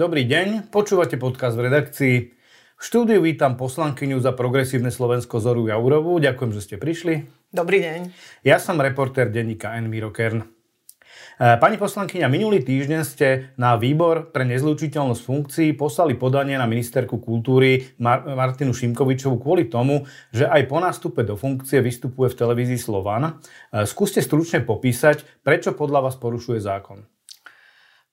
Dobrý deň, počúvate podcast v redakcii. V štúdiu vítam poslankyňu za progresívne Slovensko Zoru Jaurovú. Ďakujem, že ste prišli. Dobrý deň. Ja som reportér denníka N. Miro Kern. E, pani poslankyňa, minulý týždeň ste na výbor pre nezlučiteľnosť funkcií poslali podanie na ministerku kultúry Mar- Martinu Šimkovičovu kvôli tomu, že aj po nástupe do funkcie vystupuje v televízii Slovan. E, skúste stručne popísať, prečo podľa vás porušuje zákon.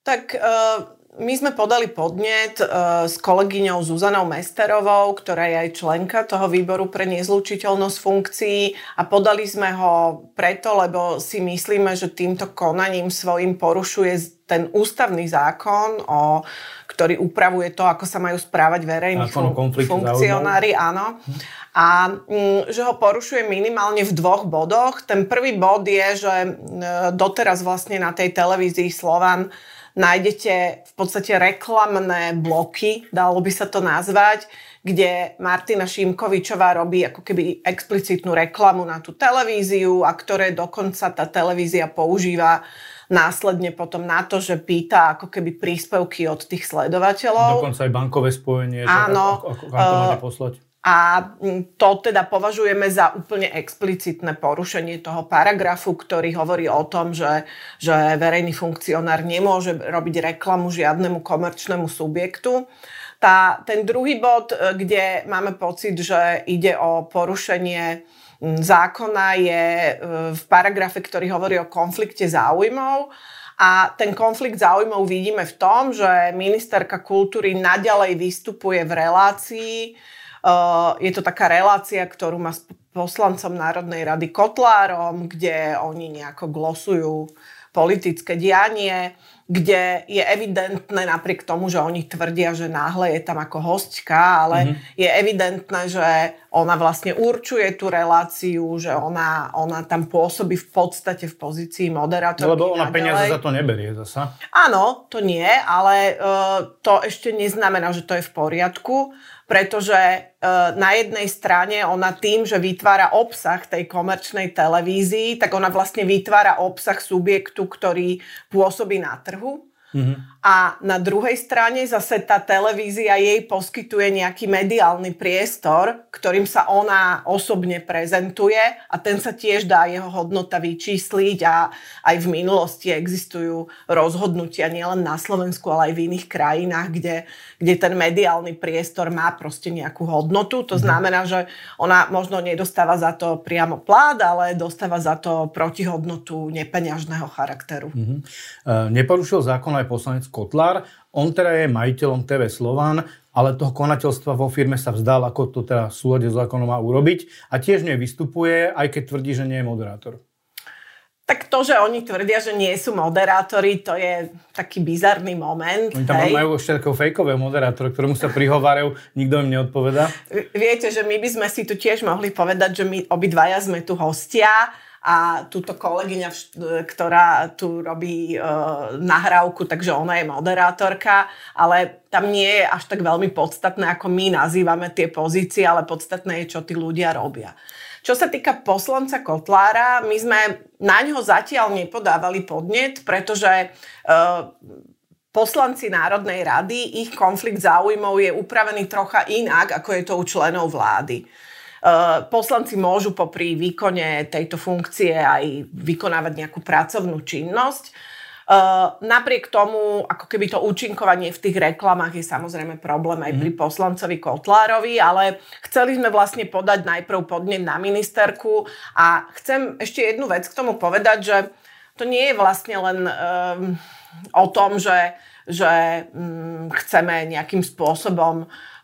Tak uh my sme podali podnet uh, s kolegyňou Zuzanou Mesterovou, ktorá je aj členka toho výboru pre nezlučiteľnosť funkcií a podali sme ho preto, lebo si myslíme, že týmto konaním svojim porušuje ten ústavný zákon, o, ktorý upravuje to, ako sa majú správať verejní fun- funkcionári. Áno. A m, mm, že ho porušuje minimálne v dvoch bodoch. Ten prvý bod je, že m, doteraz vlastne na tej televízii Slovan nájdete v podstate reklamné bloky, dalo by sa to nazvať, kde Martina Šimkovičová robí ako keby explicitnú reklamu na tú televíziu a ktoré dokonca tá televízia používa následne potom na to, že pýta ako keby príspevky od tých sledovateľov. Dokonca aj bankové spojenie, Áno, že ako, ako, ako to máte poslať. A to teda považujeme za úplne explicitné porušenie toho paragrafu, ktorý hovorí o tom, že, že verejný funkcionár nemôže robiť reklamu žiadnemu komerčnému subjektu. Tá, ten druhý bod, e, kde máme pocit, že ide o porušenie zákona, je e, v paragrafe, ktorý hovorí o konflikte záujmov. A ten konflikt záujmov vidíme v tom, že ministerka kultúry naďalej vystupuje v relácii, je to taká relácia, ktorú má s poslancom Národnej rady Kotlárom, kde oni nejako glosujú politické dianie, kde je evidentné, napriek tomu, že oni tvrdia, že náhle je tam ako hostka, ale mm-hmm. je evidentné, že ona vlastne určuje tú reláciu, že ona, ona tam pôsobí v podstate v pozícii moderátorky. Lebo ona peniaze za to neberie zasa. Áno, to nie, ale uh, to ešte neznamená, že to je v poriadku pretože e, na jednej strane ona tým, že vytvára obsah tej komerčnej televízii, tak ona vlastne vytvára obsah subjektu, ktorý pôsobí na trhu. Mm-hmm. A na druhej strane zase tá televízia jej poskytuje nejaký mediálny priestor, ktorým sa ona osobne prezentuje a ten sa tiež dá jeho hodnota vyčísliť a aj v minulosti existujú rozhodnutia nielen na Slovensku, ale aj v iných krajinách, kde, kde ten mediálny priestor má proste nejakú hodnotu. To mhm. znamená, že ona možno nedostáva za to priamo plát, ale dostáva za to protihodnotu nepeňažného charakteru. Mm-hmm. E, neporušil zákon aj poslanec Kotlár. On teda je majiteľom TV Slovan, ale toho konateľstva vo firme sa vzdal, ako to teda v súlade s zákonom má urobiť a tiež nej vystupuje, aj keď tvrdí, že nie je moderátor. Tak to, že oni tvrdia, že nie sú moderátori, to je taký bizarný moment. Oni tam hej. majú ešte takého fejkového moderátora, ktorému sa prihovárajú, nikto im neodpoveda. Viete, že my by sme si tu tiež mohli povedať, že my obidvaja sme tu hostia a túto kolegyňa, ktorá tu robí e, nahrávku, takže ona je moderátorka, ale tam nie je až tak veľmi podstatné, ako my nazývame tie pozície, ale podstatné je, čo tí ľudia robia. Čo sa týka poslanca Kotlára, my sme na ňo zatiaľ nepodávali podnet, pretože e, poslanci Národnej rady, ich konflikt záujmov je upravený trocha inak, ako je to u členov vlády. Eh, poslanci môžu popri výkone tejto funkcie aj vykonávať nejakú pracovnú činnosť. Uh, napriek tomu, ako keby to účinkovanie v tých reklamách je samozrejme problém aj pri mhm. poslancovi Kotlárovi, ale chceli sme vlastne podať najprv podnet na ministerku a chcem ešte jednu vec k tomu povedať, že to nie je vlastne len um, o tom, že, že um, chceme nejakým spôsobom uh,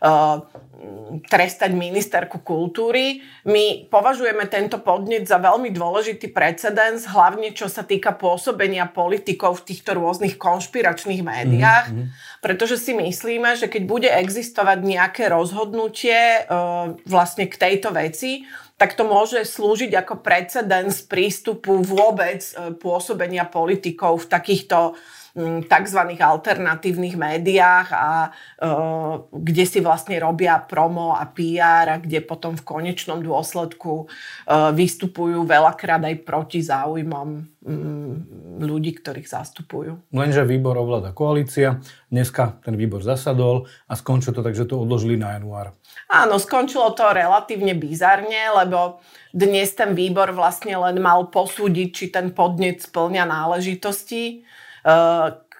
trestať ministerku kultúry. My považujeme tento podnet za veľmi dôležitý precedens, hlavne čo sa týka pôsobenia politikov v týchto rôznych konšpiračných médiách, mm-hmm. pretože si myslíme, že keď bude existovať nejaké rozhodnutie uh, vlastne k tejto veci, tak to môže slúžiť ako precedens prístupu vôbec uh, pôsobenia politikov v takýchto tzv. alternatívnych médiách a kde si vlastne robia promo a PR a kde potom v konečnom dôsledku vystupujú veľakrát aj proti záujmom mm, ľudí, ktorých zastupujú. Lenže výbor ovláda koalícia, dneska ten výbor zasadol a skončilo to tak, že to odložili na január. Áno, skončilo to relatívne bizarne, lebo dnes ten výbor vlastne len mal posúdiť, či ten podnet splňa náležitosti,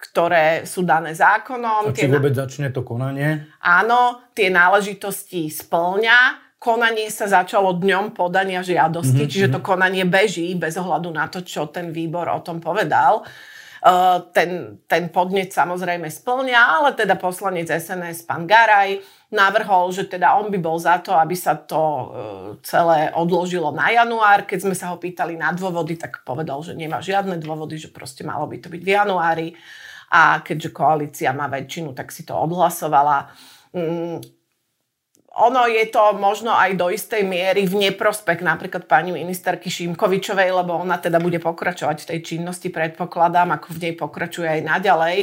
ktoré sú dané zákonom. A či vôbec začne to konanie? Áno, tie náležitosti splňa. Konanie sa začalo dňom podania žiadosti, mm-hmm. čiže to konanie beží bez ohľadu na to, čo ten výbor o tom povedal. Eh, ten, ten podnet samozrejme splňa, ale teda poslanec SNS, pán Garaj, navrhol, že teda on by bol za to, aby sa to eh, celé odložilo na január. Keď sme sa ho pýtali na dôvody, tak povedal, že nemá žiadne dôvody, že proste malo by to byť v januári. A keďže koalícia má väčšinu, tak si to odhlasovala. Ono je to možno aj do istej miery v neprospech napríklad pani ministerky Šimkovičovej, lebo ona teda bude pokračovať v tej činnosti, predpokladám, ako v nej pokračuje aj naďalej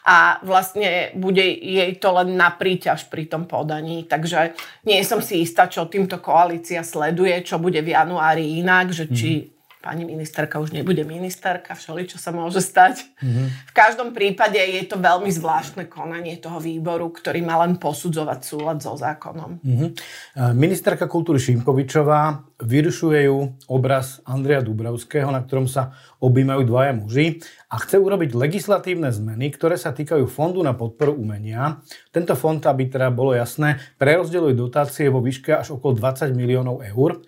a vlastne bude jej to len na príťaž pri tom podaní. Takže nie som si istá, čo týmto koalícia sleduje, čo bude v januári inak, že či mm pani ministerka už nebude ministerka, všeli, čo sa môže stať. Mm-hmm. V každom prípade je to veľmi zvláštne konanie toho výboru, ktorý má len posudzovať súlad so zákonom. Mm-hmm. Ministerka kultúry Šimkovičová vyrušuje ju obraz Andreja Dubravského, na ktorom sa objímajú dvaja muži a chce urobiť legislatívne zmeny, ktoré sa týkajú fondu na podporu umenia. Tento fond, aby teda bolo jasné, prerozdeľuje dotácie vo výške až okolo 20 miliónov eur.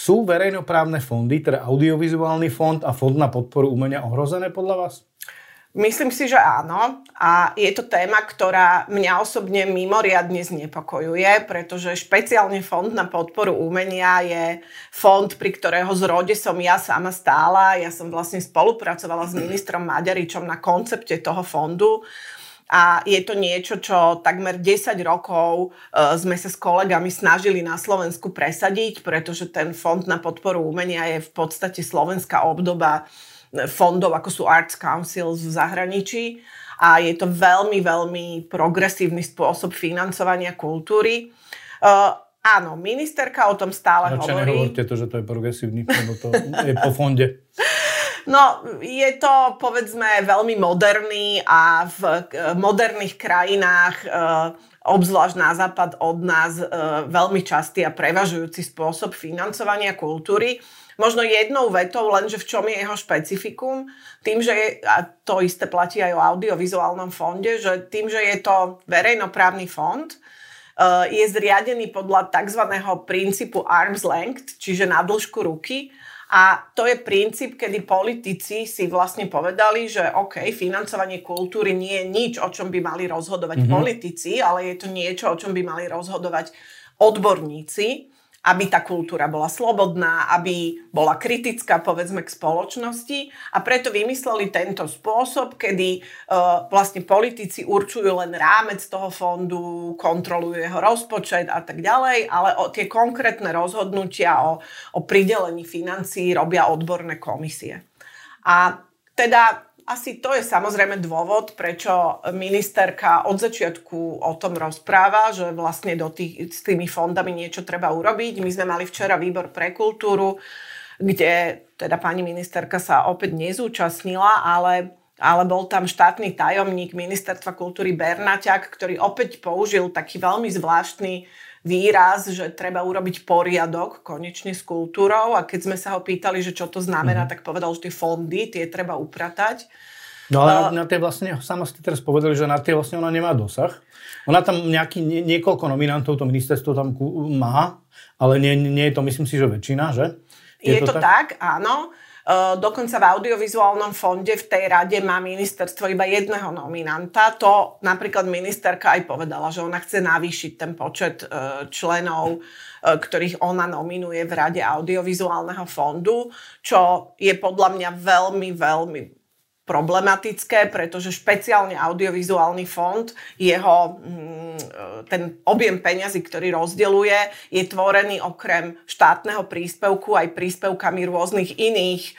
Sú verejnoprávne fondy, teda audiovizuálny fond a fond na podporu umenia ohrozené podľa vás? Myslím si, že áno. A je to téma, ktorá mňa osobne mimoriadne znepokojuje, pretože špeciálne fond na podporu umenia je fond, pri ktorého zrode som ja sama stála. Ja som vlastne spolupracovala s ministrom Maďaričom na koncepte toho fondu a je to niečo, čo takmer 10 rokov uh, sme sa s kolegami snažili na Slovensku presadiť, pretože ten fond na podporu umenia je v podstate slovenská obdoba e, fondov, ako sú Arts Councils v zahraničí a je to veľmi, veľmi progresívny spôsob financovania kultúry. Uh, áno, ministerka o tom stále Radšej hovorí. nehovorte to, že to je progresívny, lebo to je po fonde. No, je to povedzme veľmi moderný a v moderných krajinách e, obzvlášť na západ od nás e, veľmi častý a prevažujúci spôsob financovania kultúry. Možno jednou vetou, lenže v čom je jeho špecifikum, tým, že je, a to isté platí aj o audiovizuálnom fonde, že tým, že je to verejnoprávny fond, e, je zriadený podľa tzv. princípu arm's length, čiže na dĺžku ruky a to je princíp, kedy politici si vlastne povedali, že OK, financovanie kultúry nie je nič, o čom by mali rozhodovať mm-hmm. politici, ale je to niečo, o čom by mali rozhodovať odborníci aby tá kultúra bola slobodná, aby bola kritická, povedzme, k spoločnosti. A preto vymysleli tento spôsob, kedy uh, vlastne politici určujú len rámec toho fondu, kontrolujú jeho rozpočet a tak ďalej, ale o tie konkrétne rozhodnutia o, o pridelení financií robia odborné komisie. A teda asi to je samozrejme dôvod, prečo ministerka od začiatku o tom rozpráva, že vlastne do tých, s tými fondami niečo treba urobiť. My sme mali včera výbor pre kultúru, kde teda pani ministerka sa opäť nezúčastnila, ale ale bol tam štátny tajomník ministerstva kultúry Bernaťak, ktorý opäť použil taký veľmi zvláštny výraz, že treba urobiť poriadok konečne s kultúrou a keď sme sa ho pýtali, že čo to znamená, mm-hmm. tak povedal, že tie fondy, tie treba upratať. No ale uh, na tie vlastne, sama ste teraz povedali, že na tie vlastne ona nemá dosah. Ona tam nejaký, nie, niekoľko nominantov, to ministerstvo tam má, ale nie, nie je to, myslím si, že väčšina, že? Je, je to, to tak? tak, áno. Dokonca v audiovizuálnom fonde v tej rade má ministerstvo iba jedného nominanta. To napríklad ministerka aj povedala, že ona chce navýšiť ten počet členov, ktorých ona nominuje v rade audiovizuálneho fondu, čo je podľa mňa veľmi, veľmi problematické, pretože špeciálne audiovizuálny fond, jeho mm, ten objem peňazí, ktorý rozdeľuje, je tvorený okrem štátneho príspevku aj príspevkami rôznych iných e,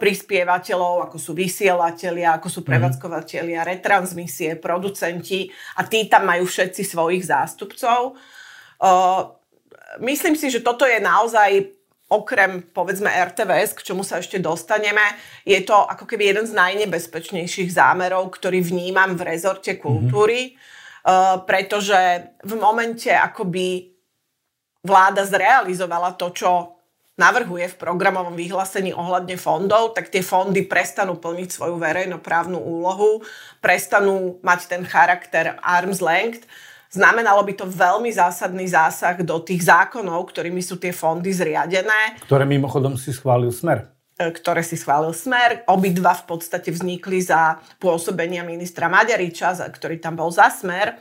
prispievateľov, ako sú vysielatelia, ako sú mhm. prevádzkovateľia, retransmisie, producenti a tí tam majú všetci svojich zástupcov. E, myslím si, že toto je naozaj okrem povedzme RTVS, k čomu sa ešte dostaneme, je to ako keby jeden z najnebezpečnejších zámerov, ktorý vnímam v rezorte kultúry, mm-hmm. uh, pretože v momente akoby vláda zrealizovala to, čo navrhuje v programovom vyhlásení ohľadne fondov, tak tie fondy prestanú plniť svoju verejnoprávnu úlohu, prestanú mať ten charakter arm's length Znamenalo by to veľmi zásadný zásah do tých zákonov, ktorými sú tie fondy zriadené. Ktoré mimochodom si schválil Smer e, ktoré si schválil Smer. Obidva v podstate vznikli za pôsobenia ministra Maďariča, ktorý tam bol za Smer.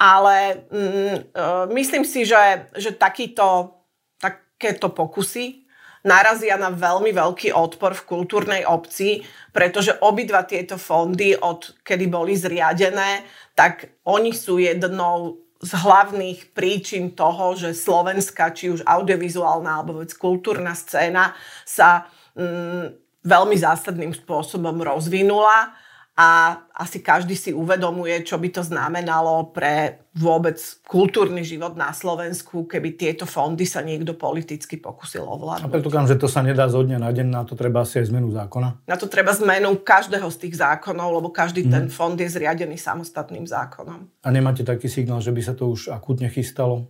Ale mm, e, myslím si, že, že takýto, takéto pokusy narazia na veľmi veľký odpor v kultúrnej obci, pretože obidva tieto fondy, od kedy boli zriadené, tak oni sú jednou z hlavných príčin toho, že slovenská, či už audiovizuálna alebo vec kultúrna scéna sa mm, veľmi zásadným spôsobom rozvinula a asi každý si uvedomuje, čo by to znamenalo pre vôbec kultúrny život na Slovensku, keby tieto fondy sa niekto politicky pokusil ovládnuť. A predpokladám, že to sa nedá zo dňa na deň, na to treba asi aj zmenu zákona? Na to treba zmenu každého z tých zákonov, lebo každý hmm. ten fond je zriadený samostatným zákonom. A nemáte taký signál, že by sa to už akutne chystalo?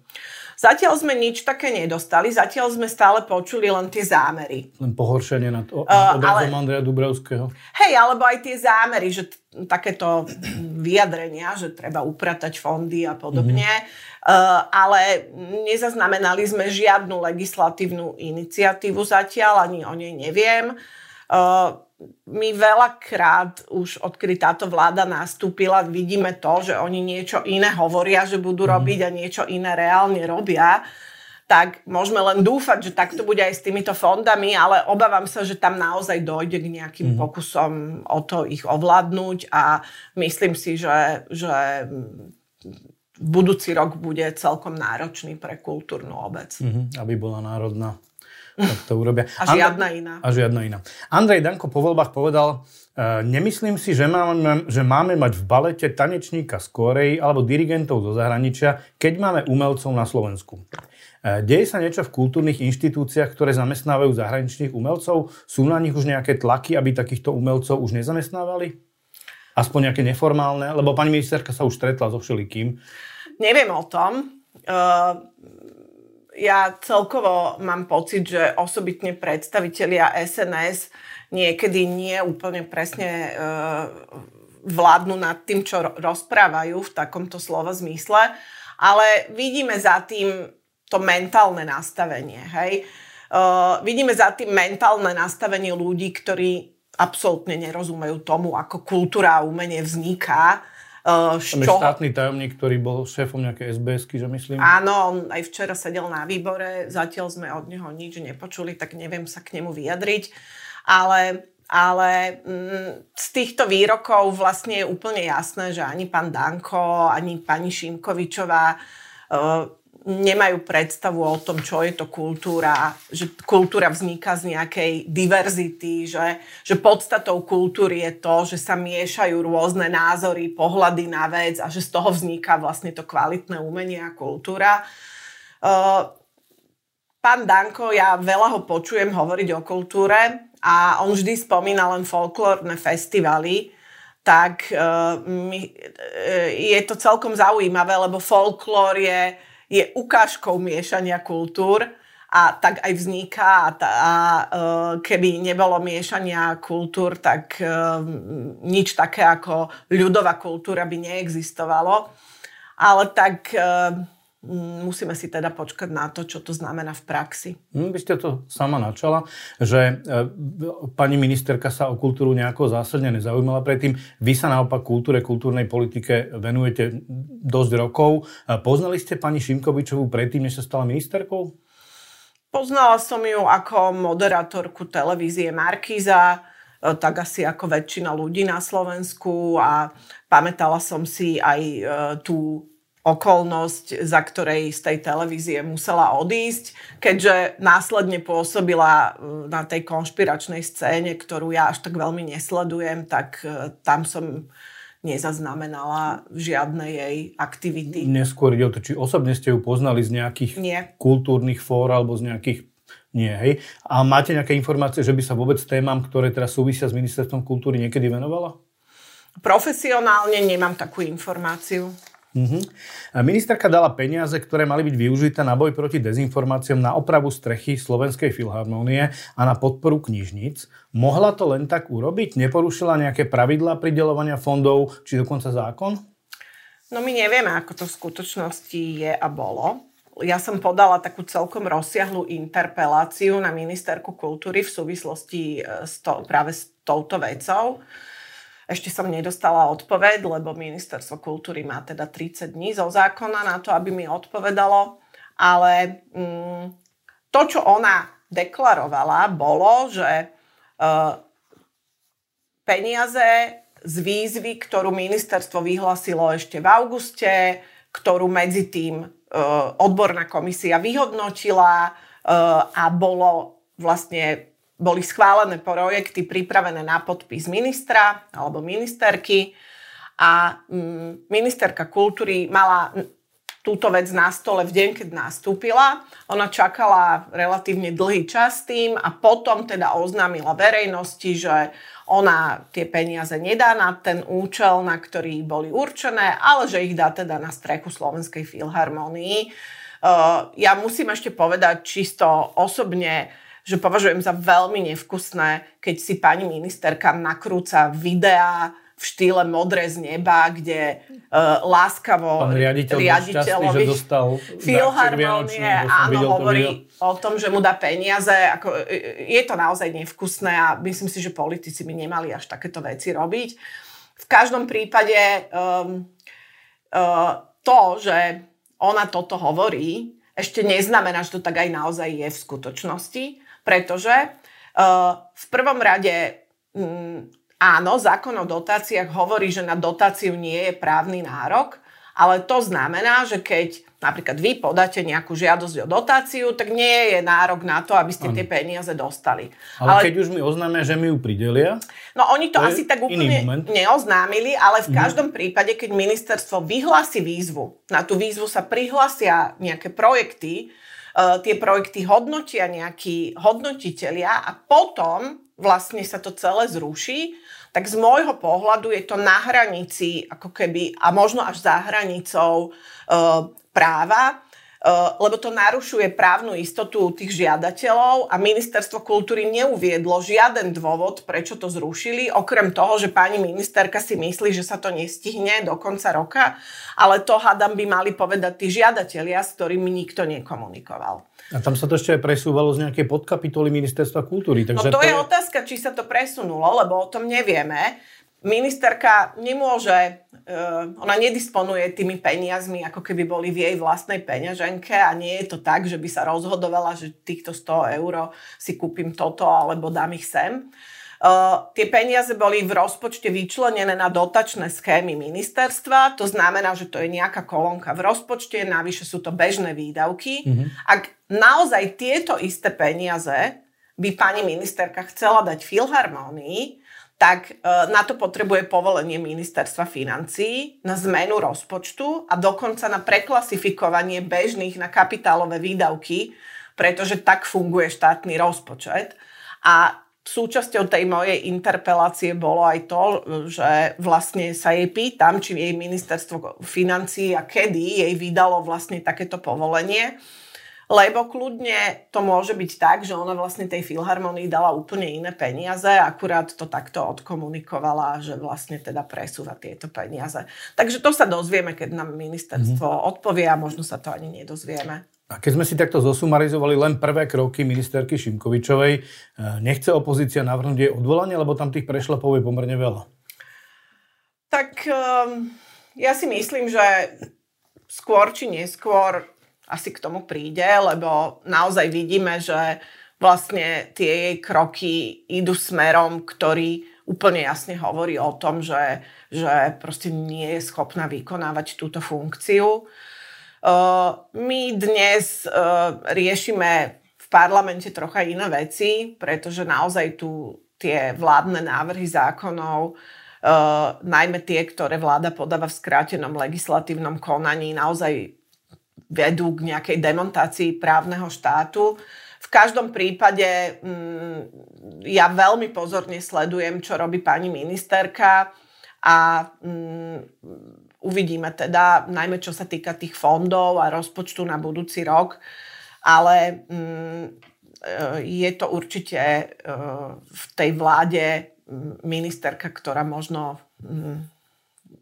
Zatiaľ sme nič také nedostali, zatiaľ sme stále počuli len tie zámery. Len pohoršenie nad uh, obrazom ale, Andreja Dubrovského. Hej, alebo aj tie zámery, že t- takéto vyjadrenia, že treba upratať fondy a podobne. Mm-hmm. Uh, ale nezaznamenali sme žiadnu legislatívnu iniciatívu zatiaľ, ani o nej neviem. Uh, my veľakrát už odkedy táto vláda nastúpila, vidíme to, že oni niečo iné hovoria, že budú mm. robiť a niečo iné reálne robia tak môžeme len dúfať, že takto bude aj s týmito fondami, ale obávam sa, že tam naozaj dojde k nejakým mm. pokusom o to ich ovládnuť a myslím si, že, že budúci rok bude celkom náročný pre kultúrnu obec. Mm-hmm, aby bola národná tak to urobia. A žiadna iná. A žiadna iná. Andrej Danko po voľbách povedal, e, nemyslím si, že máme, že máme mať v balete tanečníka z Koreji alebo dirigentov zo zahraničia, keď máme umelcov na Slovensku. E, deje sa niečo v kultúrnych inštitúciách, ktoré zamestnávajú zahraničných umelcov? Sú na nich už nejaké tlaky, aby takýchto umelcov už nezamestnávali? Aspoň nejaké neformálne? Lebo pani ministerka sa už stretla so všelikým. Neviem o tom. Uh, ja celkovo mám pocit, že osobitne predstavitelia SNS niekedy nie úplne presne e, vládnu nad tým, čo rozprávajú v takomto slova zmysle, ale vidíme za tým to mentálne nastavenie. Hej? E, vidíme za tým mentálne nastavenie ľudí, ktorí absolútne nerozumejú tomu, ako kultúra a umenie vzniká Uh, Tam je štátny tajomník, ktorý bol šéfom nejaké SBSky, že myslím? Áno, on aj včera sedel na výbore, zatiaľ sme od neho nič nepočuli, tak neviem sa k nemu vyjadriť. Ale ale mm, z týchto výrokov vlastne je úplne jasné, že ani pán Danko, ani pani Šimkovičová uh, nemajú predstavu o tom, čo je to kultúra, že kultúra vzniká z nejakej diverzity, že, že podstatou kultúry je to, že sa miešajú rôzne názory, pohľady na vec a že z toho vzniká vlastne to kvalitné umenie a kultúra. Uh, pán Danko, ja veľa ho počujem hovoriť o kultúre a on vždy spomína len folklórne festivaly, tak uh, my, uh, je to celkom zaujímavé, lebo folklór je je ukážkou miešania kultúr a tak aj vzniká a, ta, a e, keby nebolo miešania kultúr, tak e, nič také ako ľudová kultúra by neexistovalo. Ale tak e, musíme si teda počkať na to, čo to znamená v praxi. Hm, vy ste to sama načala, že e, pani ministerka sa o kultúru nejako zásadne nezaujímala predtým. Vy sa naopak kultúre, kultúrnej politike venujete dosť rokov. E, poznali ste pani Šimkovičovú predtým, než sa stala ministerkou? Poznala som ju ako moderátorku televízie Markíza. tak asi ako väčšina ľudí na Slovensku a pamätala som si aj e, tú okolnosť, za ktorej z tej televízie musela odísť, keďže následne pôsobila e, na tej konšpiračnej scéne, ktorú ja až tak veľmi nesledujem, tak e, tam som nezaznamenala žiadne jej aktivity. Neskôr ide o to, či osobne ste ju poznali z nejakých Nie. kultúrnych fór alebo z nejakých... Nie, hej. A máte nejaké informácie, že by sa vôbec témam, ktoré teraz súvisia s ministerstvom kultúry, niekedy venovala? Profesionálne nemám takú informáciu. Uh-huh. Ministerka dala peniaze, ktoré mali byť využité na boj proti dezinformáciám na opravu strechy Slovenskej filharmónie a na podporu knižníc. Mohla to len tak urobiť? Neporušila nejaké pravidlá pridelovania fondov, či dokonca zákon? No my nevieme, ako to v skutočnosti je a bolo. Ja som podala takú celkom rozsiahlu interpeláciu na ministerku kultúry v súvislosti e, s to, práve s touto vecou. Ešte som nedostala odpoveď, lebo ministerstvo kultúry má teda 30 dní zo zákona na to, aby mi odpovedalo. Ale mm, to, čo ona deklarovala, bolo, že uh, peniaze z výzvy, ktorú ministerstvo vyhlasilo ešte v auguste, ktorú medzi tým uh, odborná komisia vyhodnotila uh, a bolo vlastne boli schválené projekty pripravené na podpis ministra alebo ministerky a mm, ministerka kultúry mala túto vec na stole v deň, keď nastúpila. Ona čakala relatívne dlhý čas tým a potom teda oznámila verejnosti, že ona tie peniaze nedá na ten účel, na ktorý boli určené, ale že ich dá teda na strechu Slovenskej filharmonii. Uh, ja musím ešte povedať čisto osobne, že považujem za veľmi nevkusné, keď si pani ministerka nakrúca videá v štýle modré z neba, kde uh, láskavo Pán riaditeľ riaditeľovi filharmonie áno, hovorí o tom, že mu dá peniaze. Ako, e, je to naozaj nevkusné a myslím si, že politici by nemali až takéto veci robiť. V každom prípade um, uh, to, že ona toto hovorí, ešte neznamená, že to tak aj naozaj je v skutočnosti pretože uh, v prvom rade um, áno, zákon o dotáciách hovorí, že na dotáciu nie je právny nárok, ale to znamená, že keď napríklad vy podáte nejakú žiadosť o dotáciu, tak nie je nárok na to, aby ste ano. tie peniaze dostali. Ale, ale keď už mi oznámia, že mi ju pridelia? No oni to, to asi tak úplne neoznámili, ale v mhm. každom mm. prípade, keď ministerstvo vyhlási výzvu, na tú výzvu sa prihlásia nejaké projekty, tie projekty hodnotia nejakí hodnotitelia a potom vlastne sa to celé zruší, tak z môjho pohľadu je to na hranici ako keby a možno až za hranicou uh, práva, Eh, lebo to narušuje právnu istotu tých žiadateľov a ministerstvo kultúry neuviedlo žiaden dôvod, prečo to zrušili, okrem toho, že pani ministerka si myslí, že sa to nestihne do konca roka, ale to hádam by mali povedať tí žiadatelia, s ktorými nikto nekomunikoval. A tam sa to ešte aj presúvalo z nejakej podkapitoly ministerstva kultúry. Takže no to, to je otázka, či sa to presunulo, lebo o tom nevieme ministerka nemôže, uh, ona nedisponuje tými peniazmi, ako keby boli v jej vlastnej peňaženke a nie je to tak, že by sa rozhodovala, že týchto 100 eur si kúpim toto alebo dám ich sem. Uh, tie peniaze boli v rozpočte vyčlenené na dotačné schémy ministerstva, to znamená, že to je nejaká kolónka v rozpočte, navyše sú to bežné výdavky. Mm-hmm. Ak naozaj tieto isté peniaze by pani ministerka chcela dať filharmónii, tak e, na to potrebuje povolenie ministerstva financií na zmenu rozpočtu a dokonca na preklasifikovanie bežných na kapitálové výdavky, pretože tak funguje štátny rozpočet. A súčasťou tej mojej interpelácie bolo aj to, že vlastne sa jej pýtam, či jej ministerstvo financií a kedy jej vydalo vlastne takéto povolenie lebo kľudne to môže byť tak, že ona vlastne tej filharmonii dala úplne iné peniaze, akurát to takto odkomunikovala, že vlastne teda presúva tieto peniaze. Takže to sa dozvieme, keď nám ministerstvo mm-hmm. odpovie a možno sa to ani nedozvieme. A keď sme si takto zosumarizovali len prvé kroky ministerky Šimkovičovej, eh, nechce opozícia navrhnúť jej odvolanie, lebo tam tých prešlapov je pomerne veľa? Tak um, ja si myslím, že skôr či neskôr asi k tomu príde, lebo naozaj vidíme, že vlastne tie jej kroky idú smerom, ktorý úplne jasne hovorí o tom, že, že proste nie je schopná vykonávať túto funkciu. My dnes riešime v parlamente trocha iné veci, pretože naozaj tu tie vládne návrhy zákonov, najmä tie, ktoré vláda podáva v skrátenom legislatívnom konaní, naozaj vedú k nejakej demontácii právneho štátu. V každom prípade mm, ja veľmi pozorne sledujem, čo robí pani ministerka a mm, uvidíme teda, najmä čo sa týka tých fondov a rozpočtu na budúci rok, ale mm, Eh, je to určite eh, v tej vláde ministerka, ktorá možno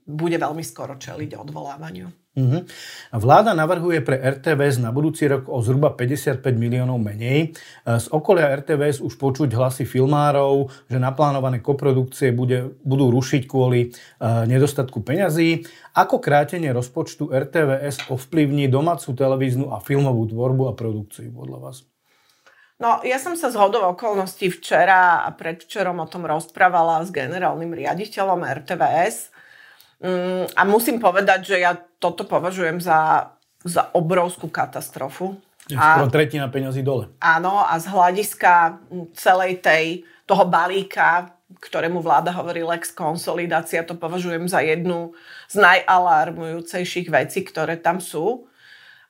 bude veľmi skoro čeliť odvolávaniu. Uh-huh. Vláda navrhuje pre RTVS na budúci rok o zhruba 55 miliónov menej. Eh, z okolia RTVS už počuť hlasy filmárov, že naplánované koprodukcie bude, budú rušiť kvôli uh, nedostatku peňazí. Ako krátenie rozpočtu RTVS ovplyvní domácu televíznu a filmovú tvorbu a produkciu podľa vás? No, ja som sa z hodov okolností včera a predvčerom o tom rozprávala s generálnym riaditeľom RTVS mm, a musím povedať, že ja toto považujem za, za obrovskú katastrofu. Skoro tretina peňazí dole. Áno, a z hľadiska celej tej, toho balíka, ktorému vláda hovorí Lex konsolidácia, to považujem za jednu z najalarmujúcejších vecí, ktoré tam sú,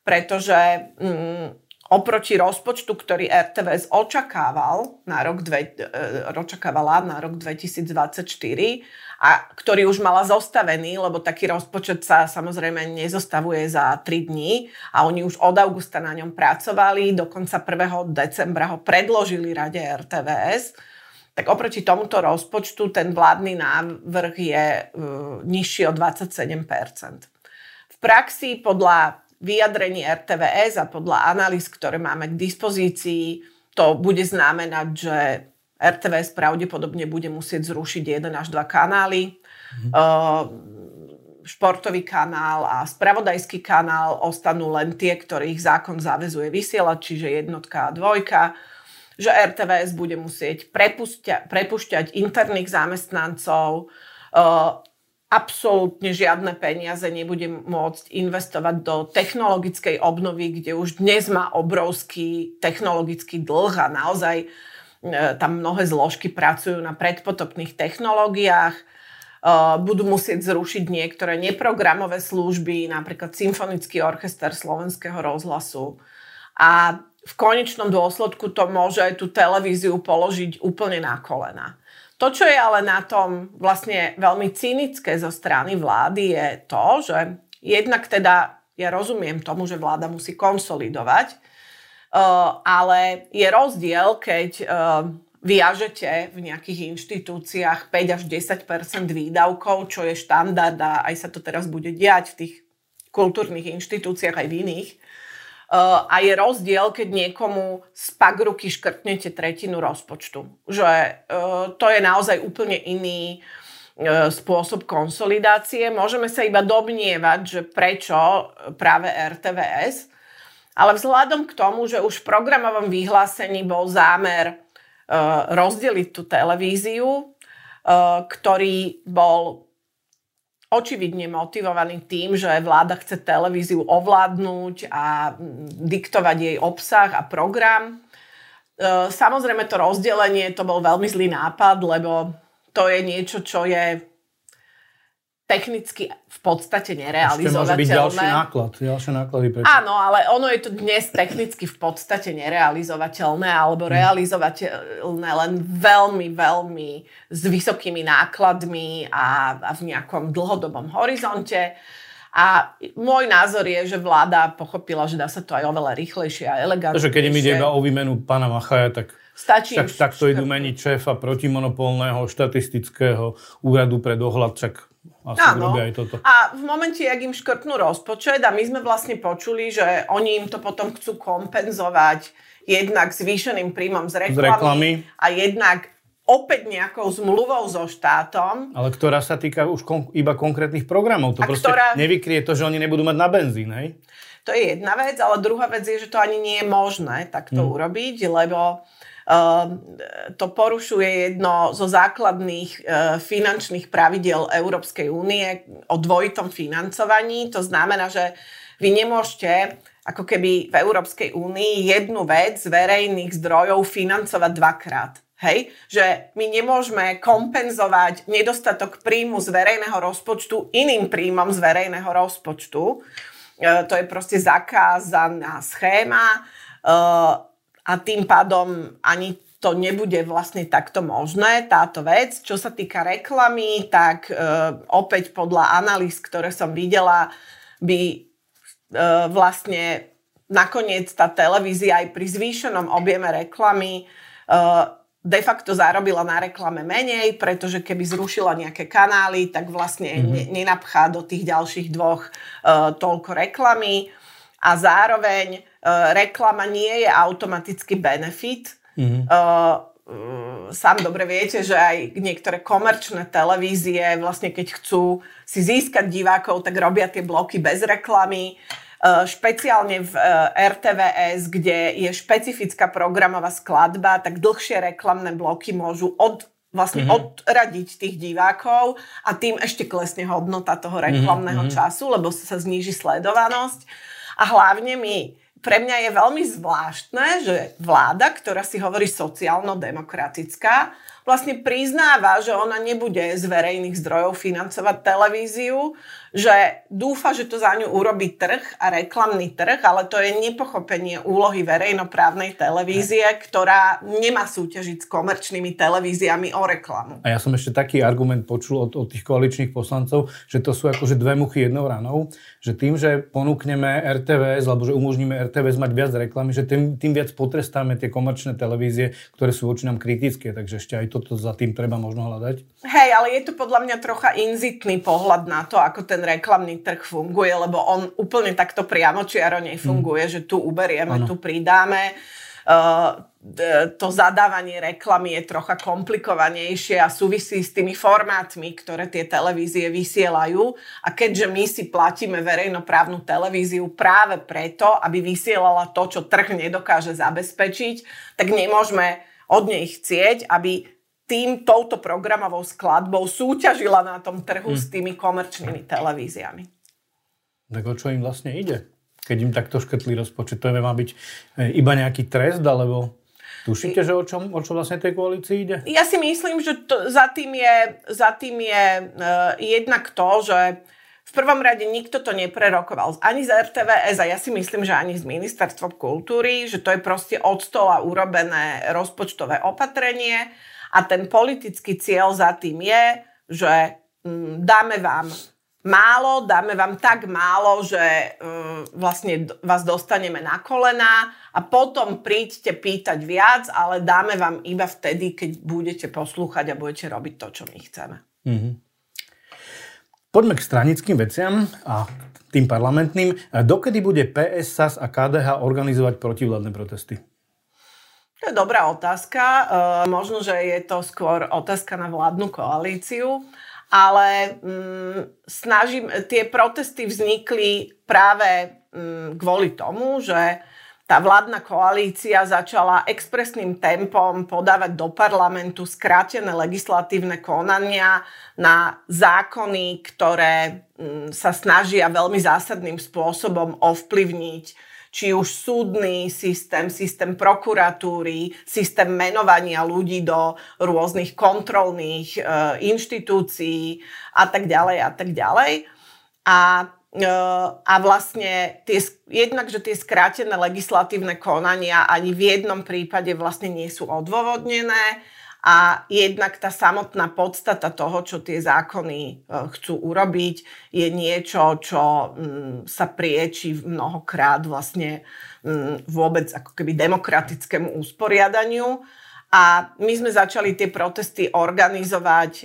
pretože mm, oproti rozpočtu, ktorý RTVS očakával na rok dve, e, očakávala na rok 2024 a ktorý už mala zostavený, lebo taký rozpočet sa samozrejme nezostavuje za 3 dní a oni už od augusta na ňom pracovali, dokonca 1. decembra ho predložili rade RTVS, tak oproti tomuto rozpočtu ten vládny návrh je uh, nižší o 27%. V praxi podľa vyjadrení RTVS a podľa analýz, ktoré máme k dispozícii, to bude znamenať, že RTVS pravdepodobne bude musieť zrušiť jeden až dva kanály. Mhm. Športový kanál a spravodajský kanál ostanú len tie, ktorých zákon záväzuje vysielať, čiže jednotka a dvojka že RTVS bude musieť prepušťať interných zamestnancov, absolútne žiadne peniaze nebude môcť investovať do technologickej obnovy, kde už dnes má obrovský technologický dlh a naozaj e, tam mnohé zložky pracujú na predpotopných technológiách. E, budú musieť zrušiť niektoré neprogramové služby, napríklad Symfonický orchester Slovenského rozhlasu. A v konečnom dôsledku to môže aj tú televíziu položiť úplne na kolena. To, čo je ale na tom vlastne veľmi cynické zo strany vlády, je to, že jednak teda ja rozumiem tomu, že vláda musí konsolidovať, uh, ale je rozdiel, keď uh, viažete v nejakých inštitúciách 5 až 10 výdavkov, čo je štandard a aj sa to teraz bude diať v tých kultúrnych inštitúciách aj v iných, a je rozdiel, keď niekomu z pagruky škrtnete tretinu rozpočtu. Že eh, to je naozaj úplne iný eh, spôsob konsolidácie. Môžeme sa iba domnievať, že prečo práve RTVS, ale vzhľadom k tomu, že už v programovom vyhlásení bol zámer rozdeliť tú televíziu, ktorý bol očividne motivovaný tým, že vláda chce televíziu ovládnuť a diktovať jej obsah a program. E, samozrejme to rozdelenie, to bol veľmi zlý nápad, lebo to je niečo, čo je technicky v podstate nerealizovateľné. Ešte môže byť ďalší náklad, ďalšie náklady. Prečo? Áno, ale ono je to dnes technicky v podstate nerealizovateľné alebo hmm. realizovateľné len veľmi, veľmi s vysokými nákladmi a, a v nejakom dlhodobom horizonte. A môj názor je, že vláda pochopila, že dá sa to aj oveľa rýchlejšie a elegantnejšie. Takže keď im ide iba o výmenu pána Machaja, tak Stačí tak, tak to idú meniť šéfa protimonopolného štatistického úradu pre dohľad, čak asi Áno. aj toto. A v momente, ak im škrtnú rozpočet a my sme vlastne počuli, že oni im to potom chcú kompenzovať jednak zvýšeným príjmom z reklamy, z reklamy. a jednak opäť nejakou zmluvou so štátom. Ale ktorá sa týka už kon- iba konkrétnych programov. To a proste ktorá... nevykrie to, že oni nebudú mať na benzín, hej? To je jedna vec, ale druhá vec je, že to ani nie je možné takto mm. urobiť, lebo to porušuje jedno zo základných eh, finančných pravidel Európskej únie o dvojitom financovaní. To znamená, že vy nemôžete ako keby v Európskej únii jednu vec z verejných zdrojov financovať dvakrát. Hej? Že my nemôžeme kompenzovať nedostatok príjmu z verejného rozpočtu iným príjmom z verejného rozpočtu. E, to je proste zakázaná schéma. E, a tým pádom ani to nebude vlastne takto možné, táto vec. Čo sa týka reklamy, tak e, opäť podľa analýz, ktoré som videla, by e, vlastne nakoniec tá televízia aj pri zvýšenom objeme reklamy e, de facto zarobila na reklame menej, pretože keby zrušila nejaké kanály, tak vlastne mm-hmm. nenapchá do tých ďalších dvoch e, toľko reklamy. A zároveň Eh, reklama nie je automaticky benefit. Mm-hmm. Sám dobre viete, že aj niektoré komerčné televízie, vlastne keď chcú si získať divákov, tak robia tie bloky bez reklamy. Špeciálne v RTVS, kde je špecifická programová skladba, tak dlhšie reklamné bloky môžu od vlastne mm-hmm. odradiť tých divákov a tým ešte klesne hodnota toho reklamného mm-hmm. času, lebo sa zníži sledovanosť. A hlavne my pre mňa je veľmi zvláštne, že vláda, ktorá si hovorí sociálno-demokratická, vlastne priznáva, že ona nebude z verejných zdrojov financovať televíziu, že dúfa, že to za ňu urobí trh a reklamný trh, ale to je nepochopenie úlohy verejnoprávnej televízie, ktorá nemá súťažiť s komerčnými televíziami o reklamu. A ja som ešte taký argument počul od, od tých koaličných poslancov, že to sú akože dve muchy jednou ranou, že tým, že ponúkneme RTVS, alebo že umožníme RTVS mať viac reklamy, že tým, tým viac potrestáme tie komerčné televízie, ktoré sú voči nám kritické, takže ešte aj toto za tým treba možno hľadať. Hej, ale je to podľa mňa trocha inzitný pohľad na to, ako ten reklamný trh funguje, lebo on úplne takto priamo čiaro nefunguje, mm. že tu uberieme, ano. tu pridáme. Uh, to zadávanie reklamy je trocha komplikovanejšie a súvisí s tými formátmi, ktoré tie televízie vysielajú. A keďže my si platíme verejnoprávnu televíziu práve preto, aby vysielala to, čo trh nedokáže zabezpečiť, tak nemôžeme od nej chcieť, aby tým, touto programovou skladbou súťažila na tom trhu hmm. s tými komerčnými televíziami. Tak o čo im vlastne ide? Keď im takto škrtli rozpočet, to má byť e, iba nejaký trest, alebo tušíte, že o čom, o čo vlastne tej koalícii ide? Ja si myslím, že to, za tým je, za tým je uh, jednak to, že v prvom rade nikto to neprerokoval ani z RTVS a ja si myslím, že ani z Ministerstva kultúry, že to je proste od stola urobené rozpočtové opatrenie a ten politický cieľ za tým je, že mm, dáme vám málo, dáme vám tak málo, že mm, vlastne vás dostaneme na kolena a potom príďte pýtať viac, ale dáme vám iba vtedy, keď budete poslúchať a budete robiť to, čo my chceme. Mm-hmm. Poďme k stranickým veciam a tým parlamentným. Dokedy bude PS, SAS a KDH organizovať protivládne protesty? To je dobrá otázka. E, možno, že je to skôr otázka na vládnu koalíciu, ale mm, snažím, tie protesty vznikli práve mm, kvôli tomu, že tá vládna koalícia začala expresným tempom podávať do parlamentu skrátené legislatívne konania na zákony, ktoré mm, sa snažia veľmi zásadným spôsobom ovplyvniť či už súdny systém, systém prokuratúry, systém menovania ľudí do rôznych kontrolných e, inštitúcií a tak ďalej a tak ďalej. A, e, a vlastne tie, jednak, že tie skrátené legislatívne konania ani v jednom prípade vlastne nie sú odôvodnené a jednak tá samotná podstata toho, čo tie zákony e, chcú urobiť, je niečo, čo mm, sa prieči mnohokrát vlastne mm, vôbec ako keby demokratickému usporiadaniu. A my sme začali tie protesty organizovať e,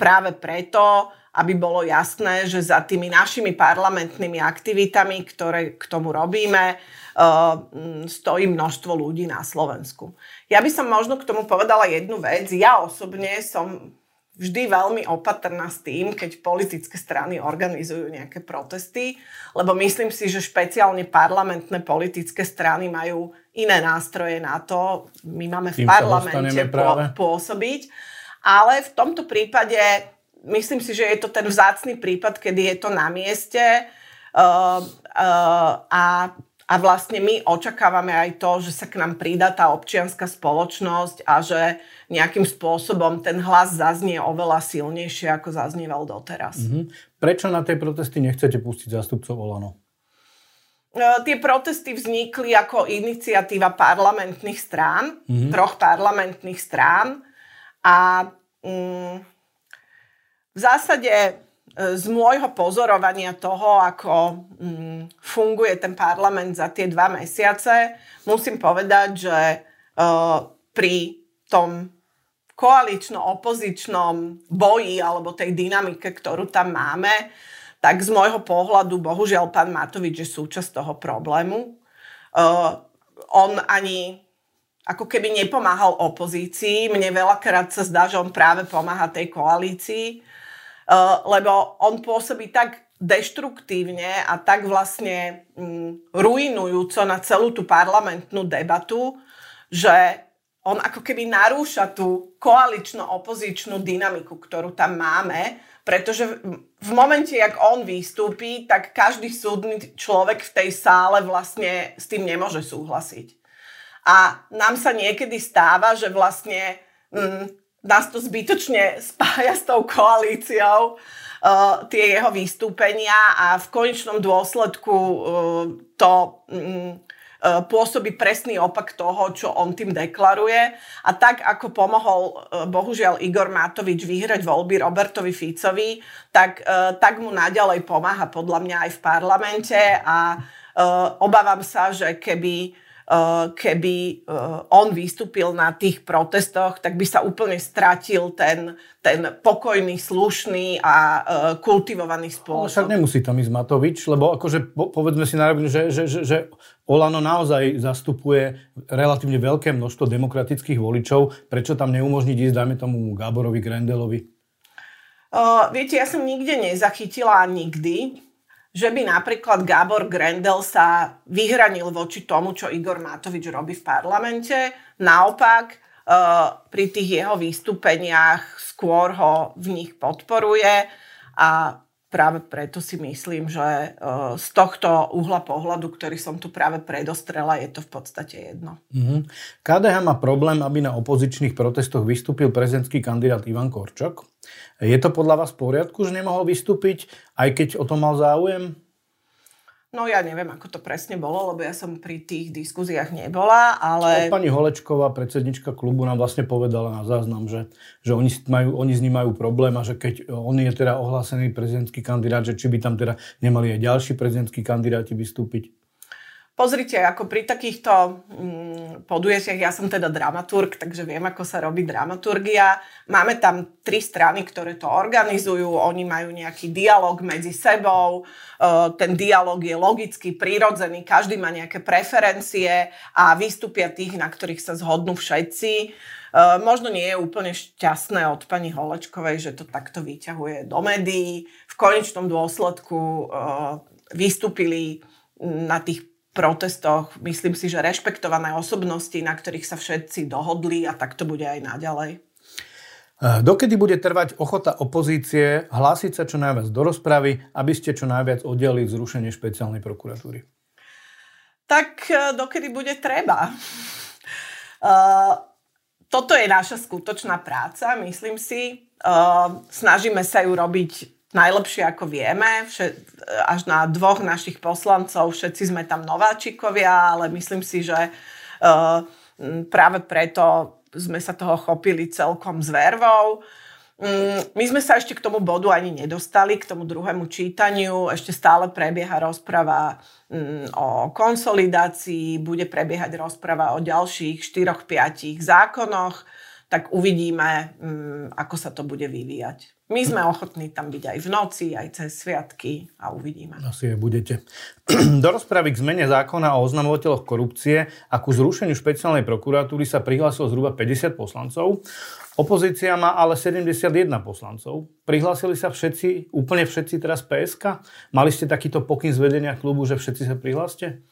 práve preto, aby bolo jasné, že za tými našimi parlamentnými aktivitami, ktoré k tomu robíme, Ehm, stojí množstvo ľudí na Slovensku. Ja by som možno k tomu povedala jednu vec. Ja osobne som vždy veľmi opatrná s tým, keď politické strany organizujú nejaké protesty, lebo myslím si, že špeciálne parlamentné politické strany majú iné nástroje na to. My máme v parlamente pôsobiť. Ale v tomto prípade myslím si, že je to ten vzácný prípad, kedy je to na mieste uh, uh, a a vlastne my očakávame aj to, že sa k nám pridá tá občianská spoločnosť a že nejakým spôsobom ten hlas zaznie oveľa silnejšie, ako zaznieval doteraz. Mm-hmm. Prečo na tej protesty nechcete pustiť zástupcov Olano? E, tie protesty vznikli ako iniciatíva parlamentných strán, mm-hmm. troch parlamentných strán a mm, v zásade z môjho pozorovania toho, ako mm, funguje ten parlament za tie dva mesiace, musím povedať, že uh, pri tom koalično-opozičnom boji alebo tej dynamike, ktorú tam máme, tak z môjho pohľadu, bohužiaľ, pán Matovič je súčasť toho problému. Uh, on ani ako keby nepomáhal opozícii. Mne veľakrát sa zdá, že on práve pomáha tej koalícii lebo on pôsobí tak deštruktívne a tak vlastne mm, ruinujúco na celú tú parlamentnú debatu, že on ako keby narúša tú koalično-opozičnú dynamiku, ktorú tam máme, pretože v momente, jak on vystúpi, tak každý súdny človek v tej sále vlastne s tým nemôže súhlasiť. A nám sa niekedy stáva, že vlastne mm, nás to zbytočne spája s tou koalíciou, uh, tie jeho vystúpenia a v konečnom dôsledku uh, to um, uh, pôsobí presný opak toho, čo on tým deklaruje. A tak, ako pomohol bohužiaľ Igor Matovič vyhrať voľby Robertovi Ficovi, tak, tak mu naďalej pomáha podľa mňa aj v parlamente a obávam sa, že keby keby eh, on vystúpil na tých protestoch, tak by sa úplne stratil ten, ten pokojný, slušný a eh, kultivovaný spôsob. Ale však nemusí tam ísť Matovič, lebo akože povedzme si na že, že, že, že Olano naozaj zastupuje relatívne veľké množstvo demokratických voličov. Prečo tam neumožniť ísť, dajme tomu Gáborovi Grendelovi? Uh, viete, ja som nikde nezachytila nikdy, že by napríklad Gábor Grendel sa vyhranil voči tomu, čo Igor Matovič robí v parlamente. Naopak, uh, pri tých jeho vystúpeniach skôr ho v nich podporuje a práve preto si myslím, že uh, z tohto uhla pohľadu, ktorý som tu práve predostrela, je to v podstate jedno. Mm-hmm. KDH má problém, aby na opozičných protestoch vystúpil prezidentský kandidát Ivan Korčok. Je to podľa vás v poriadku, že nemohol vystúpiť, aj keď o tom mal záujem? No ja neviem, ako to presne bolo, lebo ja som pri tých diskuziách nebola, ale... Pani Holečková, predsednička klubu, nám vlastne povedala na záznam, že, že oni, majú, oni s ním majú problém a že keď on je teda ohlásený prezidentský kandidát, že či by tam teda nemali aj ďalší prezidentskí kandidáti vystúpiť. Pozrite, ako pri takýchto mm, podujestiach, ja som teda dramaturg, takže viem, ako sa robí dramaturgia. Máme tam tri strany, ktoré to organizujú, oni majú nejaký dialog medzi sebou, e, ten dialog je logicky, prirodzený, každý má nejaké preferencie a vystúpia tých, na ktorých sa zhodnú všetci. E, možno nie je úplne šťastné od pani Holečkovej, že to takto vyťahuje do médií. V konečnom dôsledku e, vystúpili na tých protestoch, myslím si, že rešpektované osobnosti, na ktorých sa všetci dohodli a tak to bude aj naďalej. Eh, dokedy bude trvať ochota opozície hlásiť sa čo najviac do rozpravy, aby ste čo najviac oddelili zrušenie špeciálnej prokuratúry? Tak eh, dokedy bude treba. Uh, toto je naša skutočná práca, myslím si. Uh, snažíme sa ju robiť najlepšie ako vieme. až na dvoch našich poslancov, všetci sme tam nováčikovia, ale myslím si, že uh, práve preto sme sa toho chopili celkom s vervou. Um, my sme sa ešte k tomu bodu ani nedostali, k tomu druhému čítaniu. Ešte stále prebieha rozprava um, o konsolidácii, bude prebiehať rozprava o ďalších 4-5 zákonoch. Tak uvidíme, mm, ako sa to bude vyvíjať. My sme ochotní tam byť aj v noci, aj cez sviatky a uvidíme. Asi aj budete. Do rozpravy k zmene zákona o oznamovateľoch korupcie a ku zrušeniu špeciálnej prokuratúry sa prihlásilo zhruba 50 poslancov. Opozícia má ale 71 poslancov. Prihlásili sa všetci, úplne všetci teraz PSK? Mali ste takýto pokyn z vedenia klubu, že všetci sa prihláste?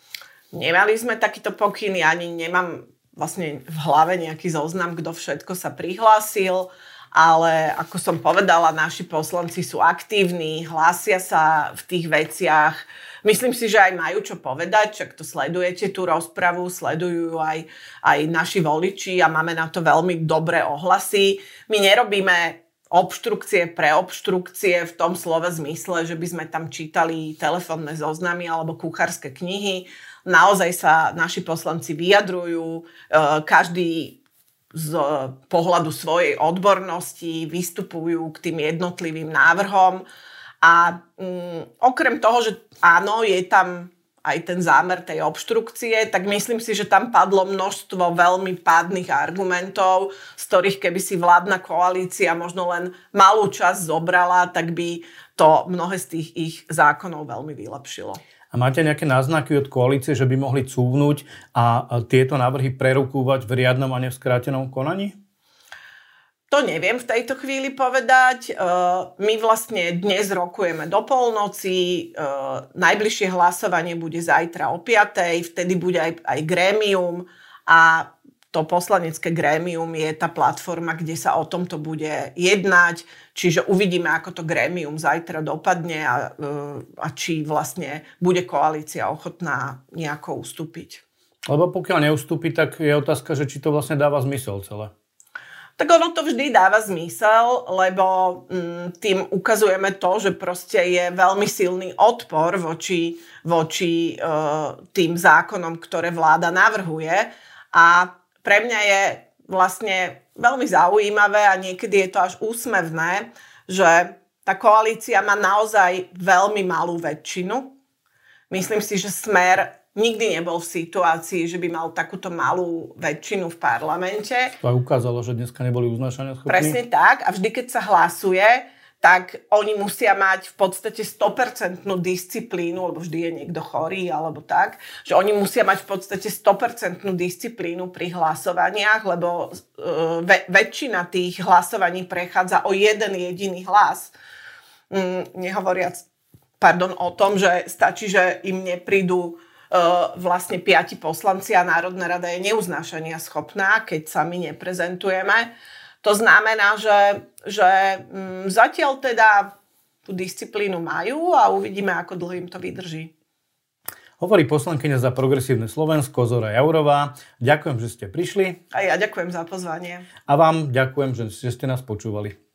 Nemali sme takýto pokyn, ja ani nemám vlastne v hlave nejaký zoznam, kto všetko sa prihlásil ale ako som povedala, naši poslanci sú aktívni, hlásia sa v tých veciach. Myslím si, že aj majú čo povedať, čak to sledujete tú rozpravu, sledujú aj, aj naši voliči a máme na to veľmi dobré ohlasy. My nerobíme obštrukcie pre obštrukcie v tom slove zmysle, že by sme tam čítali telefónne zoznamy alebo kuchárske knihy. Naozaj sa naši poslanci vyjadrujú, e, každý z pohľadu svojej odbornosti vystupujú k tým jednotlivým návrhom. A um, okrem toho, že áno, je tam aj ten zámer tej obštrukcie, tak myslím si, že tam padlo množstvo veľmi pádnych argumentov, z ktorých keby si vládna koalícia možno len malú časť zobrala, tak by to mnohé z tých ich zákonov veľmi vylepšilo. A máte nejaké náznaky od koalície, že by mohli cúvnuť a tieto návrhy prerukúvať v riadnom a nevskrátenom konaní? To neviem v tejto chvíli povedať. E, my vlastne dnes rokujeme do polnoci, e, najbližšie hlasovanie bude zajtra o 5. Vtedy bude aj, aj grémium a to poslanecké grémium je tá platforma, kde sa o tomto bude jednať, čiže uvidíme, ako to grémium zajtra dopadne a, e, a či vlastne bude koalícia ochotná nejako ustúpiť. Lebo pokiaľ neustúpi, tak je otázka, že či to vlastne dáva zmysel celé. Tak ono to vždy dáva zmysel, lebo mm, tým ukazujeme to, že proste je veľmi silný odpor voči, voči e, tým zákonom, ktoré vláda navrhuje. A pre mňa je vlastne veľmi zaujímavé a niekedy je to až úsmevné, že tá koalícia má naozaj veľmi malú väčšinu. Myslím si, že Smer nikdy nebol v situácii, že by mal takúto malú väčšinu v parlamente. To ukázalo, že dneska neboli uznášania schopní. Presne tak. A vždy, keď sa hlasuje, tak oni musia mať v podstate 100% disciplínu, lebo vždy je niekto chorý alebo tak, že oni musia mať v podstate 100% disciplínu pri hlasovaniach, lebo uh, väčšina tých hlasovaní prechádza o jeden jediný hlas. Mm, nehovoriac pardon, o tom, že stačí, že im neprídu uh, vlastne piati poslanci a Národná rada je neuznášania schopná, keď sa my neprezentujeme. To znamená, že, že mm, zatiaľ teda tú disciplínu majú a uvidíme, ako dlho im to vydrží. Hovorí poslankyňa za progresívne Slovensko Zora Jaurová. Ďakujem, že ste prišli. A ja ďakujem za pozvanie. A vám ďakujem, že ste nás počúvali.